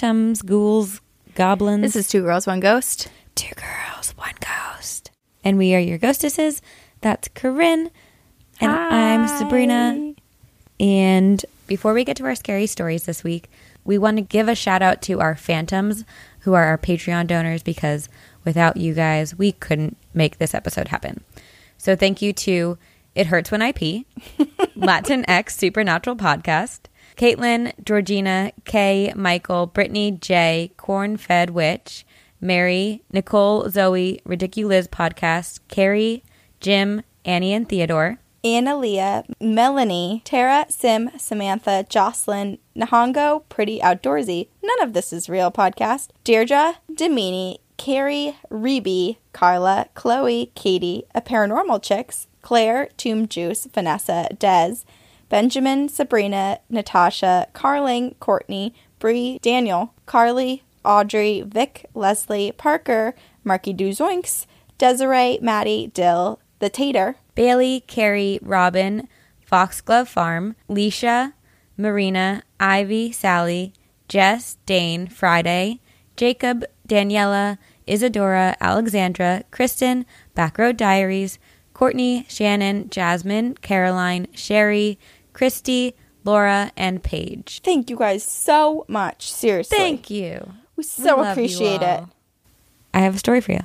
phantoms, ghouls, goblins. This is Two Girls, One Ghost. Two Girls, One Ghost. And we are your ghostesses. That's Corinne. And I'm Sabrina. And before we get to our scary stories this week, we want to give a shout out to our phantoms who are our Patreon donors because without you guys, we couldn't make this episode happen. So thank you to It Hurts When I Pee, Latin X Supernatural Podcast, Caitlin, Georgina, Kay, Michael, Brittany, Jay, Corn Fed Witch, Mary, Nicole, Zoe, Ridiculous Podcast, Carrie, Jim, Annie, and Theodore. Analia, Melanie, Tara, Sim, Samantha, Jocelyn, Nahongo, Pretty Outdoorsy, None of This Is Real podcast, Deirdre, Demini, Carrie, Reby, Carla, Chloe, Katie, A Paranormal Chicks, Claire, Tomb Juice, Vanessa, Dez, Benjamin, Sabrina, Natasha, Carling, Courtney, Bree, Daniel, Carly, Audrey, Vic, Leslie, Parker, Marky Duzoinks, Desiree, Maddie, Dill, The Tater, Bailey, Carrie, Robin, Foxglove Farm, Leisha, Marina, Ivy, Sally, Jess, Dane, Friday, Jacob, Daniela, Isadora, Alexandra, Kristen, Backroad Diaries, Courtney, Shannon, Jasmine, Caroline, Sherry, Christy, Laura, and Paige. Thank you guys so much. Seriously. Thank you. We so appreciate it. I have a story for you.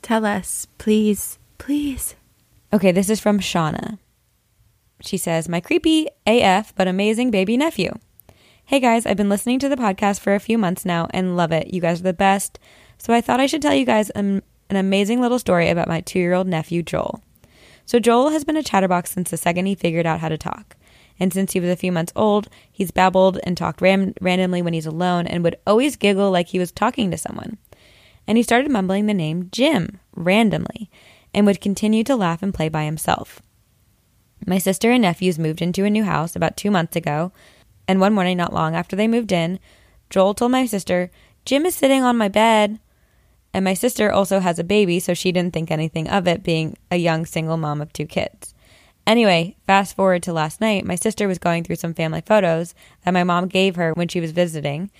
Tell us, please, please. Okay, this is from Shauna. She says, My creepy AF but amazing baby nephew. Hey guys, I've been listening to the podcast for a few months now and love it. You guys are the best. So I thought I should tell you guys an, an amazing little story about my two year old nephew, Joel. So Joel has been a chatterbox since the second he figured out how to talk. And since he was a few months old, he's babbled and talked ram- randomly when he's alone and would always giggle like he was talking to someone. And he started mumbling the name Jim randomly and would continue to laugh and play by himself. My sister and nephews moved into a new house about two months ago, and one morning, not long after they moved in, Joel told my sister, Jim is sitting on my bed. And my sister also has a baby, so she didn't think anything of it, being a young single mom of two kids. Anyway, fast forward to last night, my sister was going through some family photos that my mom gave her when she was visiting,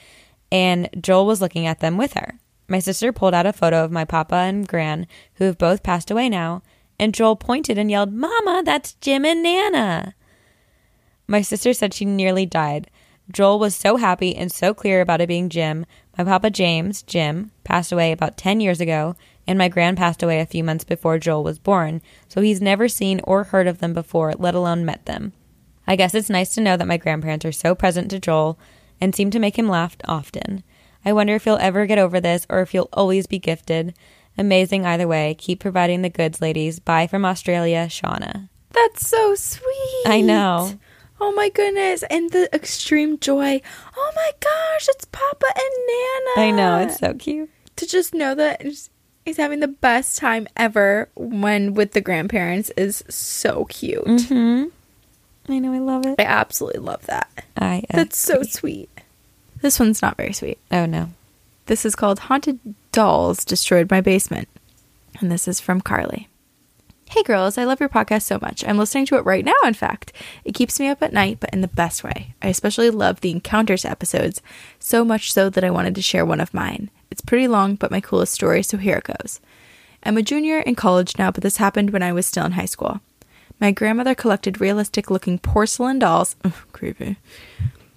and Joel was looking at them with her. My sister pulled out a photo of my papa and gran, who have both passed away now, and Joel pointed and yelled, Mama, that's Jim and Nana. My sister said she nearly died. Joel was so happy and so clear about it being Jim. My papa James, Jim, passed away about 10 years ago, and my gran passed away a few months before Joel was born, so he's never seen or heard of them before, let alone met them. I guess it's nice to know that my grandparents are so present to Joel and seem to make him laugh often. I wonder if he'll ever get over this or if he'll always be gifted. Amazing either way. Keep providing the goods, ladies. Bye from Australia, Shauna. That's so sweet. I know. Oh my goodness. And the extreme joy. Oh my gosh, it's Papa and Nana. I know, it's so cute. to just know that he's having the best time ever when with the grandparents is so cute. Mm-hmm. I know, I love it. I absolutely love that. I uh, That's so sweet. This one's not very sweet. Oh no. This is called Haunted Dolls Destroyed My Basement. And this is from Carly. Hey girls, I love your podcast so much. I'm listening to it right now, in fact. It keeps me up at night, but in the best way. I especially love the encounters episodes, so much so that I wanted to share one of mine. It's pretty long, but my coolest story, so here it goes. I'm a junior in college now, but this happened when I was still in high school. My grandmother collected realistic looking porcelain dolls. Ugh, creepy.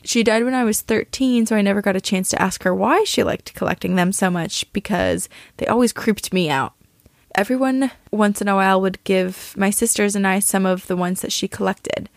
She died when I was 13, so I never got a chance to ask her why she liked collecting them so much because they always creeped me out. Everyone once in a while would give my sisters and I some of the ones that she collected.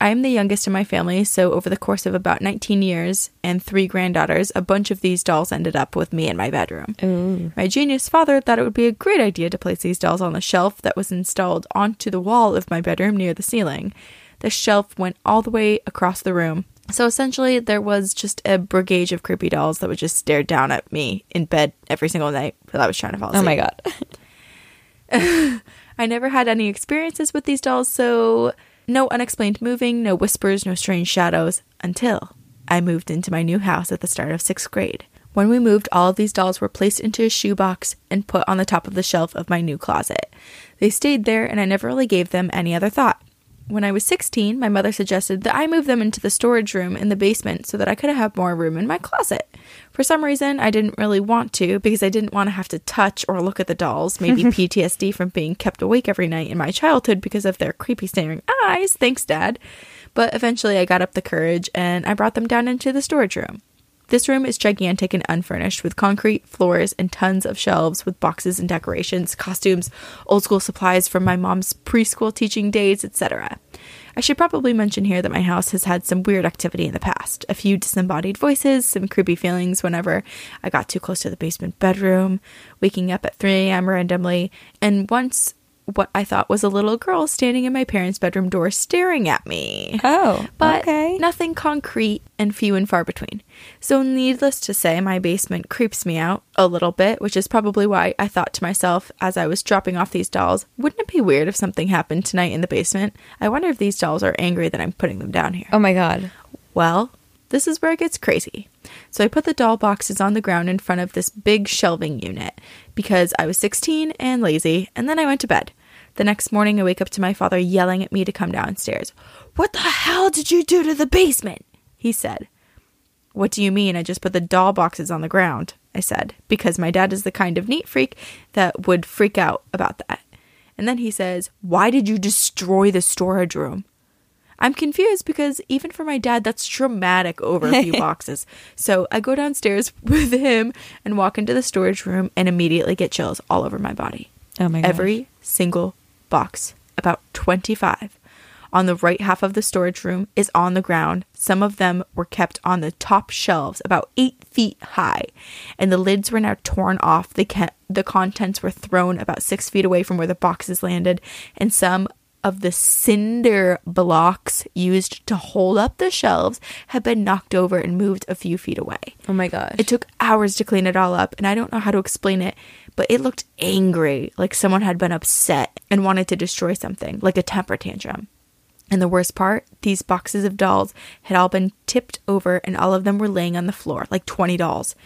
I am the youngest in my family, so over the course of about 19 years and three granddaughters, a bunch of these dolls ended up with me in my bedroom. Ooh. My genius father thought it would be a great idea to place these dolls on the shelf that was installed onto the wall of my bedroom near the ceiling. The shelf went all the way across the room. So essentially, there was just a brigade of creepy dolls that would just stare down at me in bed every single night while I was trying to fall asleep. Oh my god. I never had any experiences with these dolls, so no unexplained moving, no whispers, no strange shadows until I moved into my new house at the start of sixth grade. When we moved, all of these dolls were placed into a shoebox and put on the top of the shelf of my new closet. They stayed there, and I never really gave them any other thought. When I was 16, my mother suggested that I move them into the storage room in the basement so that I could have more room in my closet. For some reason, I didn't really want to because I didn't want to have to touch or look at the dolls, maybe PTSD from being kept awake every night in my childhood because of their creepy staring eyes. Thanks, Dad. But eventually, I got up the courage and I brought them down into the storage room. This room is gigantic and unfurnished with concrete floors and tons of shelves with boxes and decorations, costumes, old school supplies from my mom's preschool teaching days, etc. I should probably mention here that my house has had some weird activity in the past. A few disembodied voices, some creepy feelings whenever I got too close to the basement bedroom, waking up at 3 a.m. randomly, and once what I thought was a little girl standing in my parents' bedroom door staring at me. Oh, But okay. nothing concrete and few and far between. So, needless to say, my basement creeps me out a little bit, which is probably why I thought to myself as I was dropping off these dolls, wouldn't it be weird if something happened tonight in the basement? I wonder if these dolls are angry that I'm putting them down here. Oh my god. Well, this is where it gets crazy. So I put the doll boxes on the ground in front of this big shelving unit because I was 16 and lazy, and then I went to bed. The next morning, I wake up to my father yelling at me to come downstairs. What the hell did you do to the basement? He said. What do you mean? I just put the doll boxes on the ground, I said, because my dad is the kind of neat freak that would freak out about that. And then he says, Why did you destroy the storage room? I'm confused because even for my dad, that's traumatic over a few boxes. So I go downstairs with him and walk into the storage room and immediately get chills all over my body. Oh my god. Every single box, about 25, on the right half of the storage room is on the ground. Some of them were kept on the top shelves, about eight feet high, and the lids were now torn off. The, ca- the contents were thrown about six feet away from where the boxes landed, and some of the cinder blocks used to hold up the shelves had been knocked over and moved a few feet away. Oh my gosh. It took hours to clean it all up, and I don't know how to explain it, but it looked angry, like someone had been upset and wanted to destroy something, like a temper tantrum. And the worst part, these boxes of dolls had all been tipped over and all of them were laying on the floor, like 20 dolls.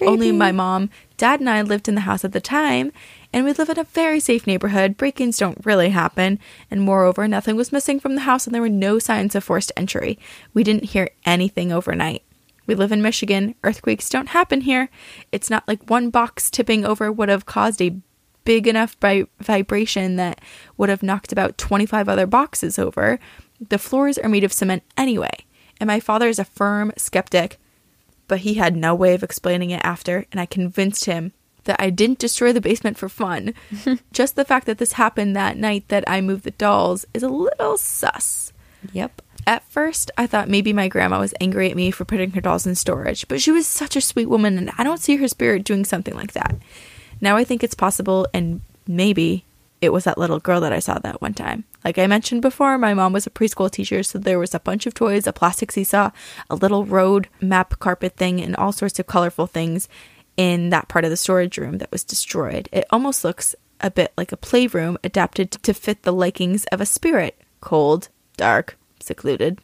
Only my mom, dad, and I lived in the house at the time, and we live in a very safe neighborhood. Break ins don't really happen, and moreover, nothing was missing from the house and there were no signs of forced entry. We didn't hear anything overnight. We live in Michigan. Earthquakes don't happen here. It's not like one box tipping over would have caused a big enough vi- vibration that would have knocked about 25 other boxes over. The floors are made of cement anyway. And my father is a firm skeptic, but he had no way of explaining it after, and I convinced him that I didn't destroy the basement for fun. Just the fact that this happened that night that I moved the dolls is a little sus. Yep. At first, I thought maybe my grandma was angry at me for putting her dolls in storage, but she was such a sweet woman, and I don't see her spirit doing something like that. Now I think it's possible, and maybe it was that little girl that I saw that one time. Like I mentioned before, my mom was a preschool teacher, so there was a bunch of toys, a plastic seesaw, a little road map carpet thing, and all sorts of colorful things in that part of the storage room that was destroyed. It almost looks a bit like a playroom adapted to fit the likings of a spirit cold, dark, secluded.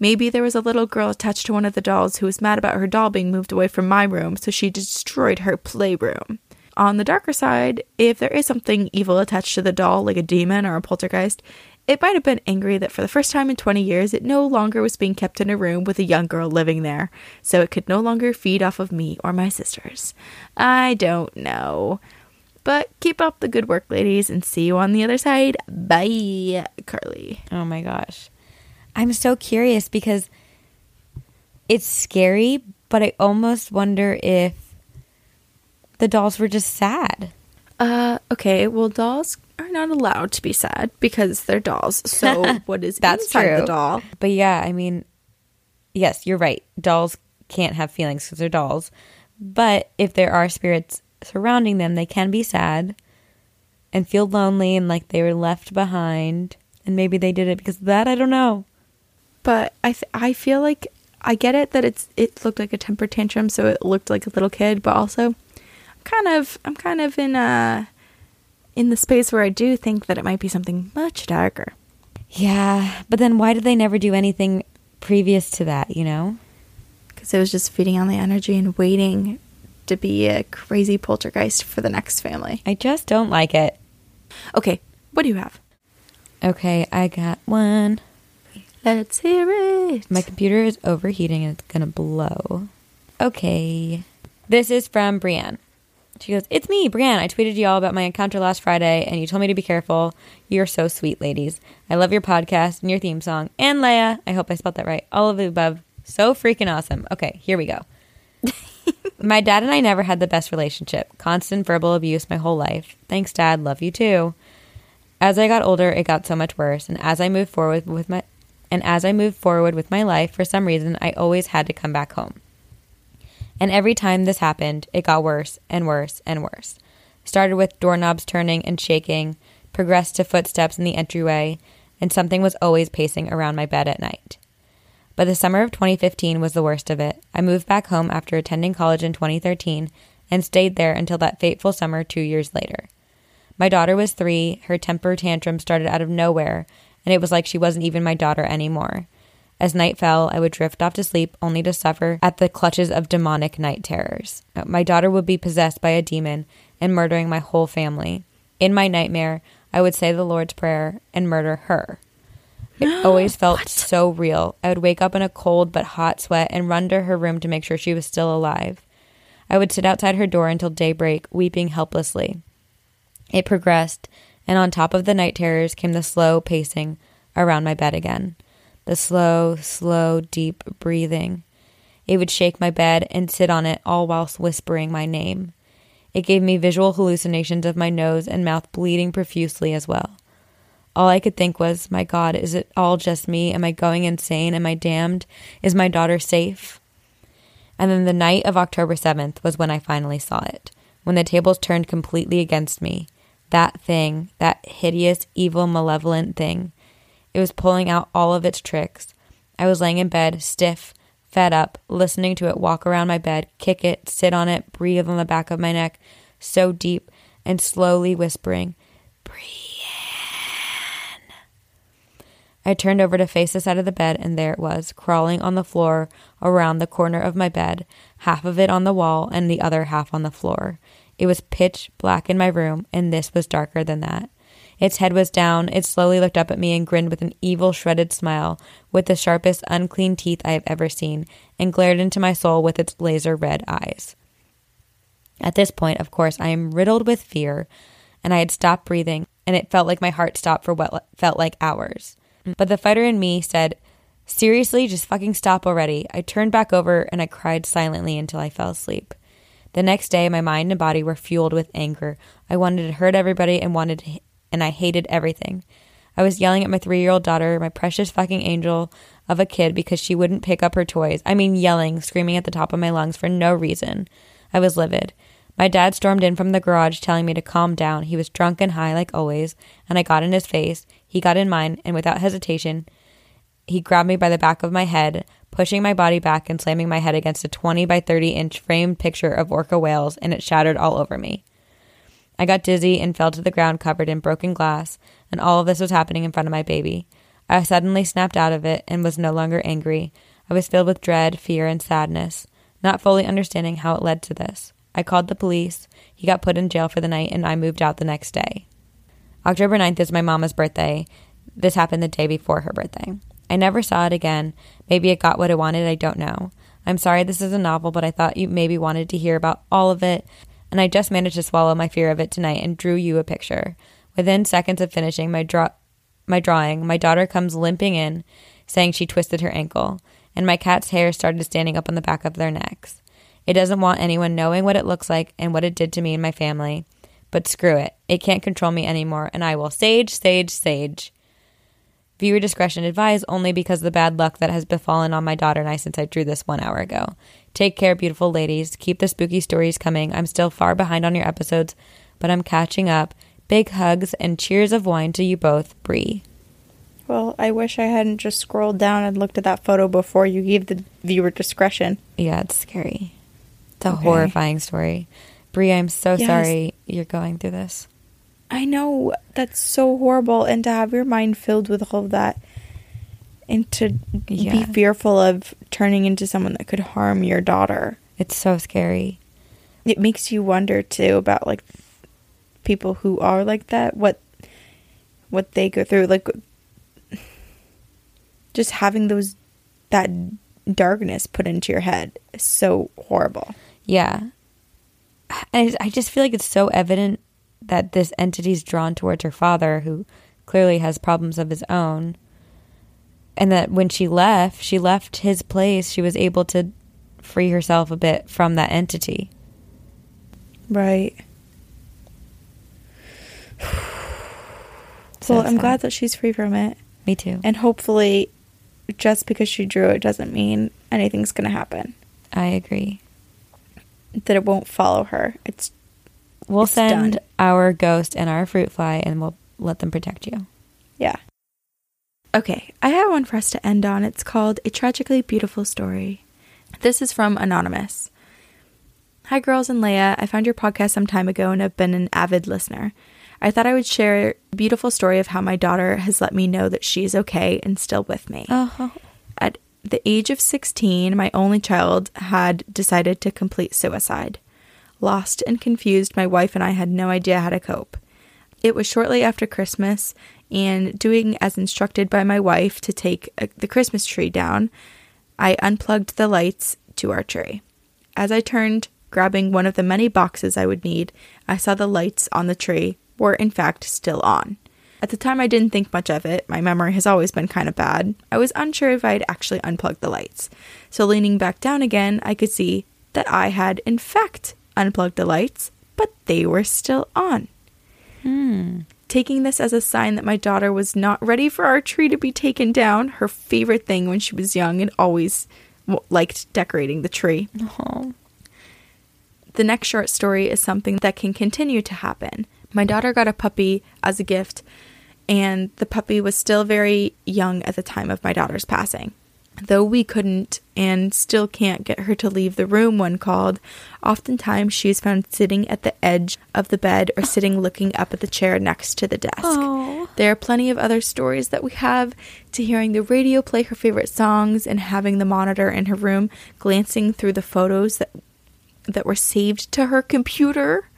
Maybe there was a little girl attached to one of the dolls who was mad about her doll being moved away from my room, so she destroyed her playroom. On the darker side, if there is something evil attached to the doll, like a demon or a poltergeist, it might have been angry that for the first time in 20 years, it no longer was being kept in a room with a young girl living there, so it could no longer feed off of me or my sisters. I don't know. But keep up the good work, ladies, and see you on the other side. Bye, Carly. Oh my gosh. I'm so curious because it's scary, but I almost wonder if the dolls were just sad. Uh, okay. Well, dolls are not allowed to be sad because they're dolls. So what is That's inside true. the doll? But yeah, I mean, yes, you're right. Dolls can't have feelings because they're dolls. But if there are spirits surrounding them, they can be sad and feel lonely and like they were left behind. And maybe they did it because of that. I don't know. But I th- I feel like I get it that it's it looked like a temper tantrum, so it looked like a little kid. But also, kind of I'm kind of in uh in the space where I do think that it might be something much darker. Yeah. But then why did they never do anything previous to that, you know? because it was just feeding on the energy and waiting to be a crazy poltergeist for the next family. I just don't like it. Okay, what do you have? Okay, I got one. Let's hear it. My computer is overheating and it's gonna blow. Okay. This is from Brienne. She goes, It's me, Brienne. I tweeted you all about my encounter last Friday and you told me to be careful. You're so sweet, ladies. I love your podcast and your theme song. And Leia, I hope I spelled that right. All of the above. So freaking awesome. Okay, here we go. my dad and I never had the best relationship. Constant verbal abuse my whole life. Thanks, Dad. Love you too. As I got older, it got so much worse, and as I moved forward with my and as I moved forward with my life, for some reason, I always had to come back home. And every time this happened, it got worse and worse and worse. Started with doorknobs turning and shaking, progressed to footsteps in the entryway, and something was always pacing around my bed at night. But the summer of 2015 was the worst of it. I moved back home after attending college in 2013 and stayed there until that fateful summer two years later. My daughter was three, her temper tantrum started out of nowhere, and it was like she wasn't even my daughter anymore. As night fell, I would drift off to sleep only to suffer at the clutches of demonic night terrors. Uh, my daughter would be possessed by a demon and murdering my whole family. In my nightmare, I would say the Lord's Prayer and murder her. It always felt what? so real. I would wake up in a cold but hot sweat and run to her room to make sure she was still alive. I would sit outside her door until daybreak, weeping helplessly. It progressed, and on top of the night terrors came the slow pacing around my bed again. The slow, slow, deep breathing. It would shake my bed and sit on it all whilst whispering my name. It gave me visual hallucinations of my nose and mouth bleeding profusely as well. All I could think was, My God, is it all just me? Am I going insane? Am I damned? Is my daughter safe? And then the night of October 7th was when I finally saw it, when the tables turned completely against me. That thing, that hideous, evil, malevolent thing. It was pulling out all of its tricks. I was laying in bed, stiff, fed up, listening to it walk around my bed, kick it, sit on it, breathe on the back of my neck, so deep, and slowly whispering, Brienne. I turned over to face the side of the bed, and there it was, crawling on the floor around the corner of my bed, half of it on the wall and the other half on the floor. It was pitch black in my room, and this was darker than that. Its head was down. It slowly looked up at me and grinned with an evil, shredded smile, with the sharpest, unclean teeth I have ever seen, and glared into my soul with its laser red eyes. At this point, of course, I am riddled with fear, and I had stopped breathing, and it felt like my heart stopped for what felt like hours. But the fighter in me said, Seriously, just fucking stop already. I turned back over and I cried silently until I fell asleep. The next day, my mind and body were fueled with anger. I wanted to hurt everybody and wanted to, and I hated everything. I was yelling at my three year old daughter, my precious fucking angel of a kid, because she wouldn't pick up her toys. I mean, yelling, screaming at the top of my lungs for no reason. I was livid. My dad stormed in from the garage telling me to calm down. He was drunk and high, like always, and I got in his face. He got in mine, and without hesitation, he grabbed me by the back of my head, pushing my body back and slamming my head against a 20 by 30 inch framed picture of orca whales, and it shattered all over me. I got dizzy and fell to the ground covered in broken glass, and all of this was happening in front of my baby. I suddenly snapped out of it and was no longer angry. I was filled with dread, fear, and sadness, not fully understanding how it led to this. I called the police. He got put in jail for the night, and I moved out the next day. October 9th is my mama's birthday. This happened the day before her birthday. I never saw it again. Maybe it got what it wanted, I don't know. I'm sorry this is a novel, but I thought you maybe wanted to hear about all of it, and I just managed to swallow my fear of it tonight and drew you a picture. Within seconds of finishing my draw my drawing, my daughter comes limping in, saying she twisted her ankle, and my cat's hair started standing up on the back of their necks. It doesn't want anyone knowing what it looks like and what it did to me and my family. But screw it. It can't control me anymore, and I will sage, sage, sage. Viewer discretion advised only because of the bad luck that has befallen on my daughter and I since I drew this one hour ago. Take care, beautiful ladies. Keep the spooky stories coming. I'm still far behind on your episodes, but I'm catching up. Big hugs and cheers of wine to you both, Bree. Well, I wish I hadn't just scrolled down and looked at that photo before you gave the viewer discretion. Yeah, it's scary. It's a okay. horrifying story. Bree, I'm so yes. sorry you're going through this. I know that's so horrible, and to have your mind filled with all of that, and to yeah. be fearful of turning into someone that could harm your daughter. It's so scary. It makes you wonder too about like people who are like that. What what they go through. Like, just having those, that darkness put into your head is so horrible. Yeah. And I just feel like it's so evident that this entity's drawn towards her father, who clearly has problems of his own. And that when she left, she left his place, she was able to free herself a bit from that entity. Right. So well, I'm sad. glad that she's free from it. Me too. And hopefully, just because she drew it doesn't mean anything's going to happen. I agree. That it won't follow her. It's We'll It's send done. our ghost and our fruit fly and we'll let them protect you. Yeah. Okay, I have one for us to end on. It's called A Tragically Beautiful Story. This is from Anonymous. Hi, girls and Leia. I found your podcast some time ago and have been an avid listener. I thought I would share a beautiful story of how my daughter has let me know that she's okay and still with me. Oh, At the age of 16, my only child had decided to complete suicide. Lost and confused, my wife and I had no idea how to cope. It was shortly after Christmas, and doing as instructed by my wife to take uh, the Christmas tree down, I unplugged the lights to our tree. As I turned, grabbing one of the many boxes I would need, I saw the lights on the tree were in fact still on. At the time, I didn't think much of it. My memory has always been kind of bad. I was unsure if I had actually unplugged the lights. So, leaning back down again, I could see that I had, in fact, unplugged the lights, but they were still on. Hmm. Taking this as a sign that my daughter was not ready for our tree to be taken down, her favorite thing when she was young and always liked decorating the tree. oh. The next short story is something that can continue to happen. My daughter got a puppy as a gift, and the puppy was still very young at the time of my daughter's passing. Though we couldn't and still can't get her to leave the room when called, oftentimes she is found sitting at the edge of the bed or sitting looking up at the chair next to the desk. Oh. There are plenty of other stories that we have to hearing the radio play her favorite songs and having the monitor in her room glancing through the photos that that were saved to her computer.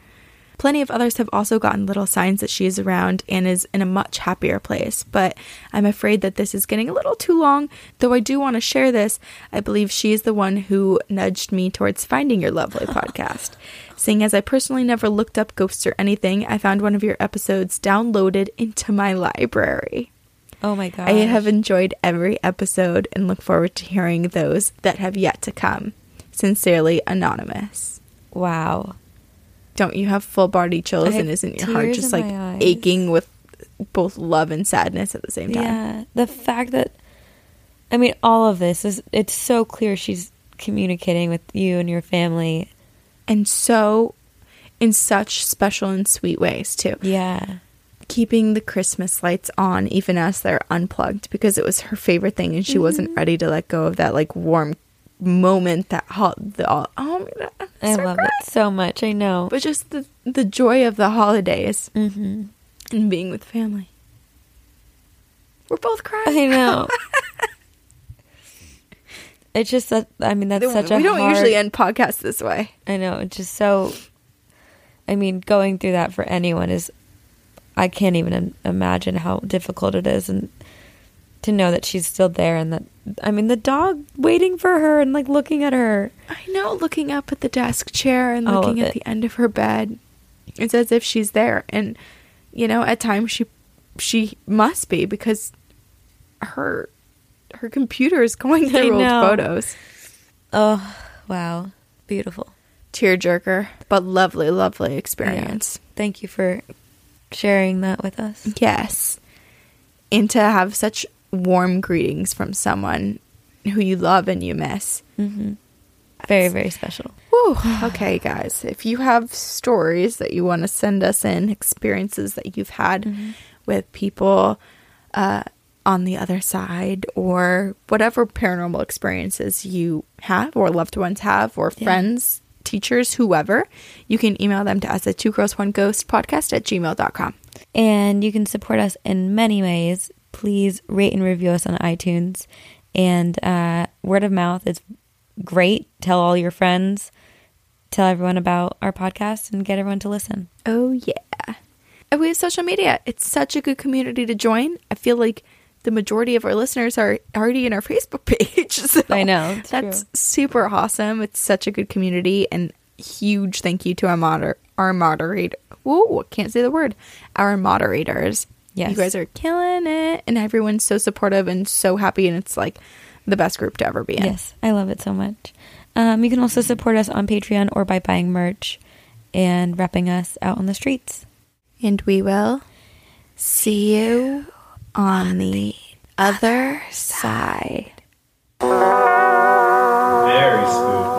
Plenty of others have also gotten little signs that she is around and is in a much happier place, but I'm afraid that this is getting a little too long. Though I do want to share this, I believe she is the one who nudged me towards finding your lovely podcast. Seeing as I personally never looked up ghosts or anything, I found one of your episodes downloaded into my library. Oh my god. I have enjoyed every episode and look forward to hearing those that have yet to come. Sincerely, Anonymous. Wow. Don't you have full body chills and isn't your heart just like aching with both love and sadness at the same time? Yeah. The fact that I mean all of this is it's so clear she's communicating with you and your family. And so, in such special and sweet ways, too. Yeah. Keeping the Christmas lights on even as they're unplugged because it was her favorite thing and she wasn't Mm-hmm. ready to let go of that like warm moment that ho- the oh my God, I'm I so love it so much. I know. but just the the joy of the holidays hmm and being with family. We're both crying. I know. it's just that I mean that's such a We don't hard, usually end podcasts this way. I know. It's just so. I mean, going through that for anyone is. I can't even imagine how difficult it is, and to know that she's still there, and that I mean, the dog waiting for her and like looking at her. I know, looking up at the desk chair and All looking at the end of her bed. It's as if she's there, and you know, at times she she must be because her her computer is going through old photos. Oh wow, beautiful. Tearjerker, but lovely, lovely experience. Thank you for sharing that with us. Yes. And to have such warm greetings from someone who you love and you miss. hmm Very very special. Whew. Okay, guys. If you have stories that you want to send us in, experiences that you've had Mm-hmm. with people uh, on the other side, or whatever paranormal experiences you have, or loved ones have, or Yeah. friends, teachers, whoever, you can email them to us at two girls one ghost podcast at gmail.com. And you can support us in many ways. Please rate and review us on iTunes. And uh, word of mouth is great. Tell all your friends, tell everyone about our podcast, and get everyone to listen. Oh, yeah. And we have social media. It's such a good community to join. I feel like the majority of our listeners are already in our Facebook page. So I know, That's true. super awesome. It's such a good community and huge thank you to our moder our moderator. Whoa, can't say the word. Our moderators. Yes. You guys are killing it and everyone's so supportive and so happy and it's like the best group to ever be in. Yes, I love it so much. Um, you can also support us on Patreon or by buying merch and repping us out on the streets. And we will see you on the other side. Very spooky.